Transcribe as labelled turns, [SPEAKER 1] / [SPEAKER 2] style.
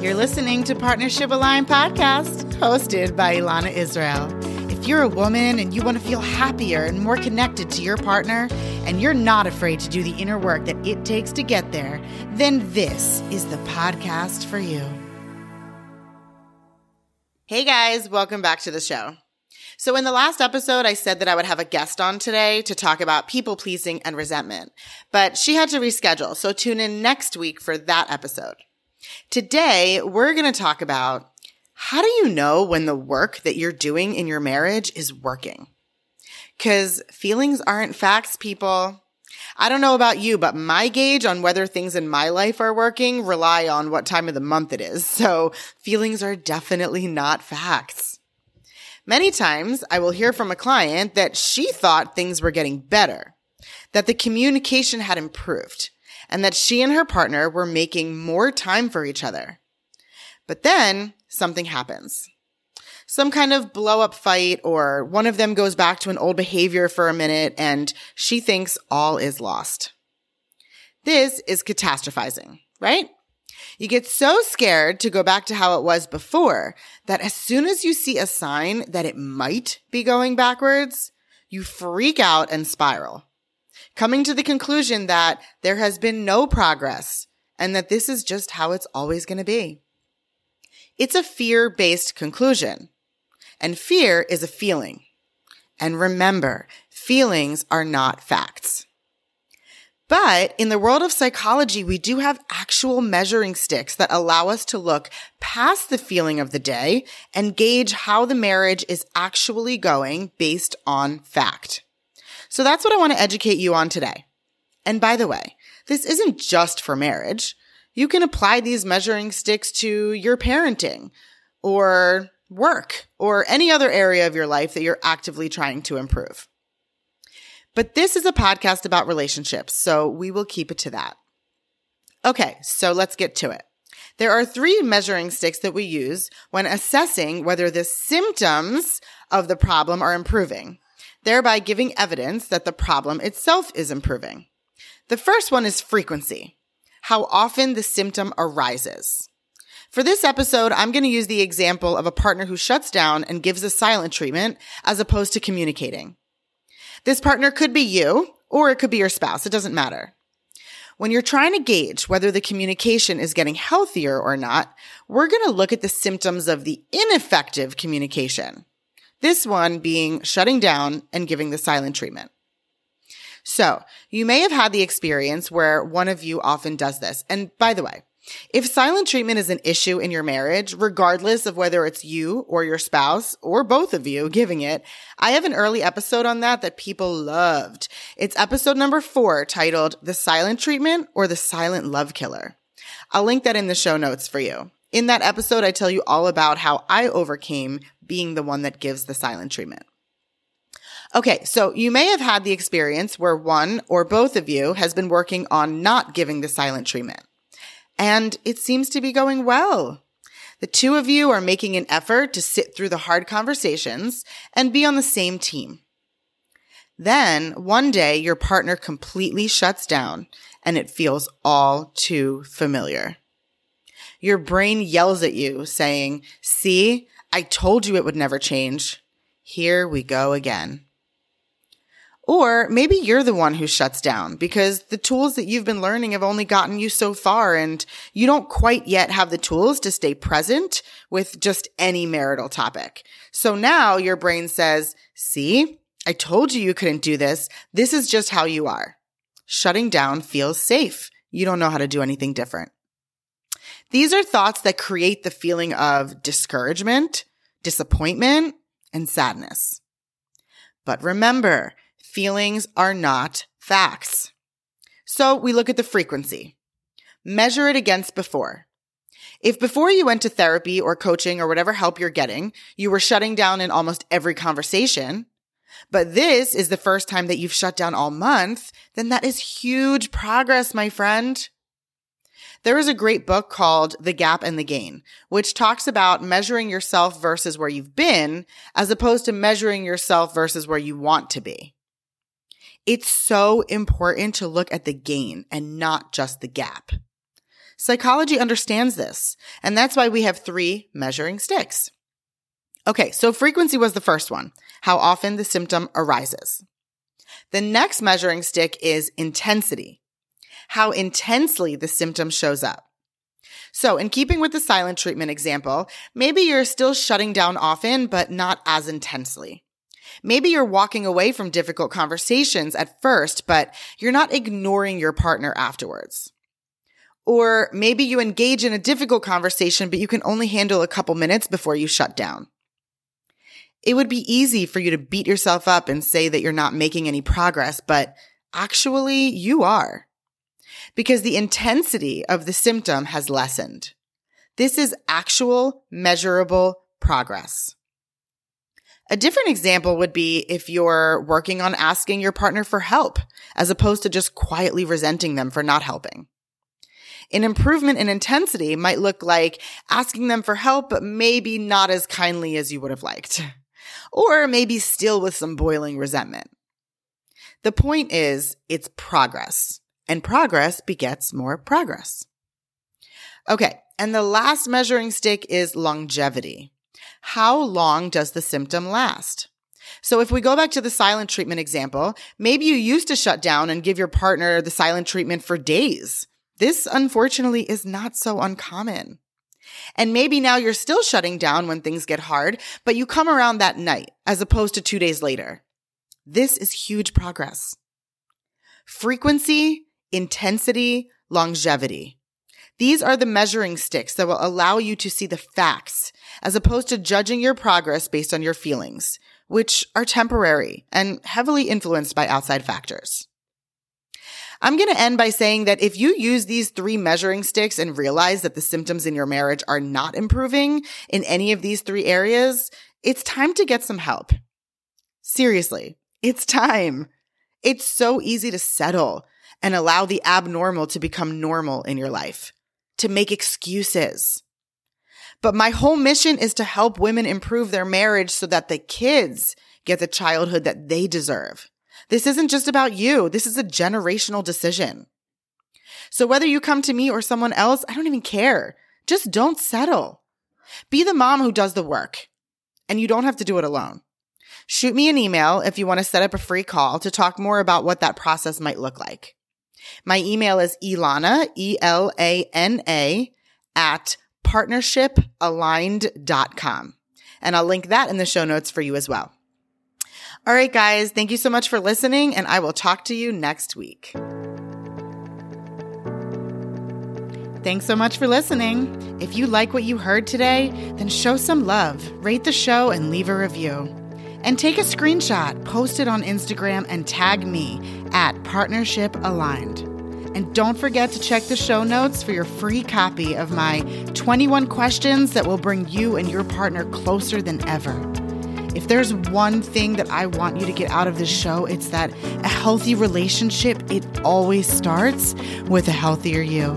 [SPEAKER 1] You're listening to Partnership Aligned podcast, hosted by Elana Israel. If you're a woman and you want to feel happier and more connected to your partner, and you're not afraid to do the inner work that it takes to get there, then this is the podcast for you. Hey guys, welcome back to the show. So, in the last episode, I said that I would have a guest on today to talk about people pleasing and resentment, but she had to reschedule. So, tune in next week for that episode. Today, we're going to talk about how do you know when the work that you're doing in your marriage is working? Because feelings aren't facts, people. I don't know about you, but my gauge on whether things in my life are working rely on what time of the month it is. So feelings are definitely not facts. Many times I will hear from a client that she thought things were getting better, that the communication had improved, and that she and her partner were making more time for each other. But then something happens. Some kind of blow up fight, or one of them goes back to an old behavior for a minute and she thinks all is lost. This is catastrophizing, right? You get so scared to go back to how it was before that as soon as you see a sign that it might be going backwards, you freak out and spiral, coming to the conclusion that there has been no progress and that this is just how it's always going to be. It's a fear based conclusion and fear is a feeling. And remember, feelings are not facts. But in the world of psychology, we do have actual measuring sticks that allow us to look past the feeling of the day and gauge how the marriage is actually going based on fact. So that's what I want to educate you on today. And by the way, this isn't just for marriage. You can apply these measuring sticks to your parenting or work or any other area of your life that you're actively trying to improve. But this is a podcast about relationships, so we will keep it to that. Okay, so let's get to it. There are three measuring sticks that we use when assessing whether the symptoms of the problem are improving, thereby giving evidence that the problem itself is improving. The first one is frequency, how often the symptom arises. For this episode, I'm going to use the example of a partner who shuts down and gives a silent treatment as opposed to communicating. This partner could be you or it could be your spouse. It doesn't matter. When you're trying to gauge whether the communication is getting healthier or not, we're going to look at the symptoms of the ineffective communication. This one being shutting down and giving the silent treatment. So you may have had the experience where one of you often does this. And by the way, if silent treatment is an issue in your marriage, regardless of whether it's you or your spouse or both of you giving it, I have an early episode on that that people loved. It's episode number four titled The Silent Treatment or the Silent Love Killer. I'll link that in the show notes for you. In that episode, I tell you all about how I overcame being the one that gives the silent treatment. Okay, so you may have had the experience where one or both of you has been working on not giving the silent treatment and it seems to be going well. The two of you are making an effort to sit through the hard conversations and be on the same team. Then one day your partner completely shuts down and it feels all too familiar. Your brain yells at you saying, see, I told you it would never change. Here we go again. Or maybe you're the one who shuts down because the tools that you've been learning have only gotten you so far and you don't quite yet have the tools to stay present with just any marital topic. So now your brain says, see, I told you you couldn't do this. This is just how you are. Shutting down feels safe. You don't know how to do anything different. These are thoughts that create the feeling of discouragement, disappointment, and sadness. But remember, feelings are not facts. So we look at the frequency. Measure it against before. If before you went to therapy or coaching or whatever help you're getting, you were shutting down in almost every conversation, but this is the first time that you've shut down all month, then that is huge progress, my friend. There is a great book called The Gap and the Gain, which talks about measuring yourself versus where you've been, as opposed to measuring yourself versus where you want to be. It's so important to look at the gain and not just the gap. Psychology understands this, and that's why we have three measuring sticks. Okay, so frequency was the first one, how often the symptom arises. The next measuring stick is intensity, how intensely the symptom shows up. So, in keeping with the silent treatment example, maybe you're still shutting down often, but not as intensely. Maybe you're walking away from difficult conversations at first, but you're not ignoring your partner afterwards. Or maybe you engage in a difficult conversation, but you can only handle a couple minutes before you shut down. It would be easy for you to beat yourself up and say that you're not making any progress, but actually you are. Because the intensity of the symptom has lessened. This is actual measurable progress. A different example would be if you're working on asking your partner for help as opposed to just quietly resenting them for not helping. An improvement in intensity might look like asking them for help, but maybe not as kindly as you would have liked. Or maybe still with some boiling resentment. The point is, it's progress, and progress begets more progress. Okay, and the last measuring stick is longevity. How long does the symptom last? So if we go back to the silent treatment example, maybe you used to shut down and give your partner the silent treatment for days. This unfortunately is not so uncommon. And maybe now you're still shutting down when things get hard, but you come around that night as opposed to two days later. This is huge progress. Frequency, intensity, longevity. These are the measuring sticks that will allow you to see the facts as opposed to judging your progress based on your feelings, which are temporary and heavily influenced by outside factors. I'm going to end by saying that if you use these three measuring sticks and realize that the symptoms in your marriage are not improving in any of these three areas, it's time to get some help. Seriously, it's time. It's so easy to settle and allow the abnormal to become normal in your life, to make excuses. But my whole mission is to help women improve their marriage so that the kids get the childhood that they deserve. This isn't just about you. This is a generational decision. So whether you come to me or someone else, I don't even care. Just don't settle. Be the mom who does the work and you don't have to do it alone. Shoot me an email if you want to set up a free call to talk more about what that process might look like. My email is Elana, E-L-A-N-A at partnershipaligned.com. And I'll link that in the show notes for you as well. All right, guys, thank you so much for listening, and I will talk to you next week. Thanks so much for listening. If you like what you heard today, then show some love, rate the show, and leave a review. And take a screenshot, post it on Instagram, and tag me at Partnership Aligned. And don't forget to check the show notes for your free copy of my 21 questions that will bring you and your partner closer than ever. If there's one thing that I want you to get out of this show, it's that a healthy relationship, it always starts with a healthier you.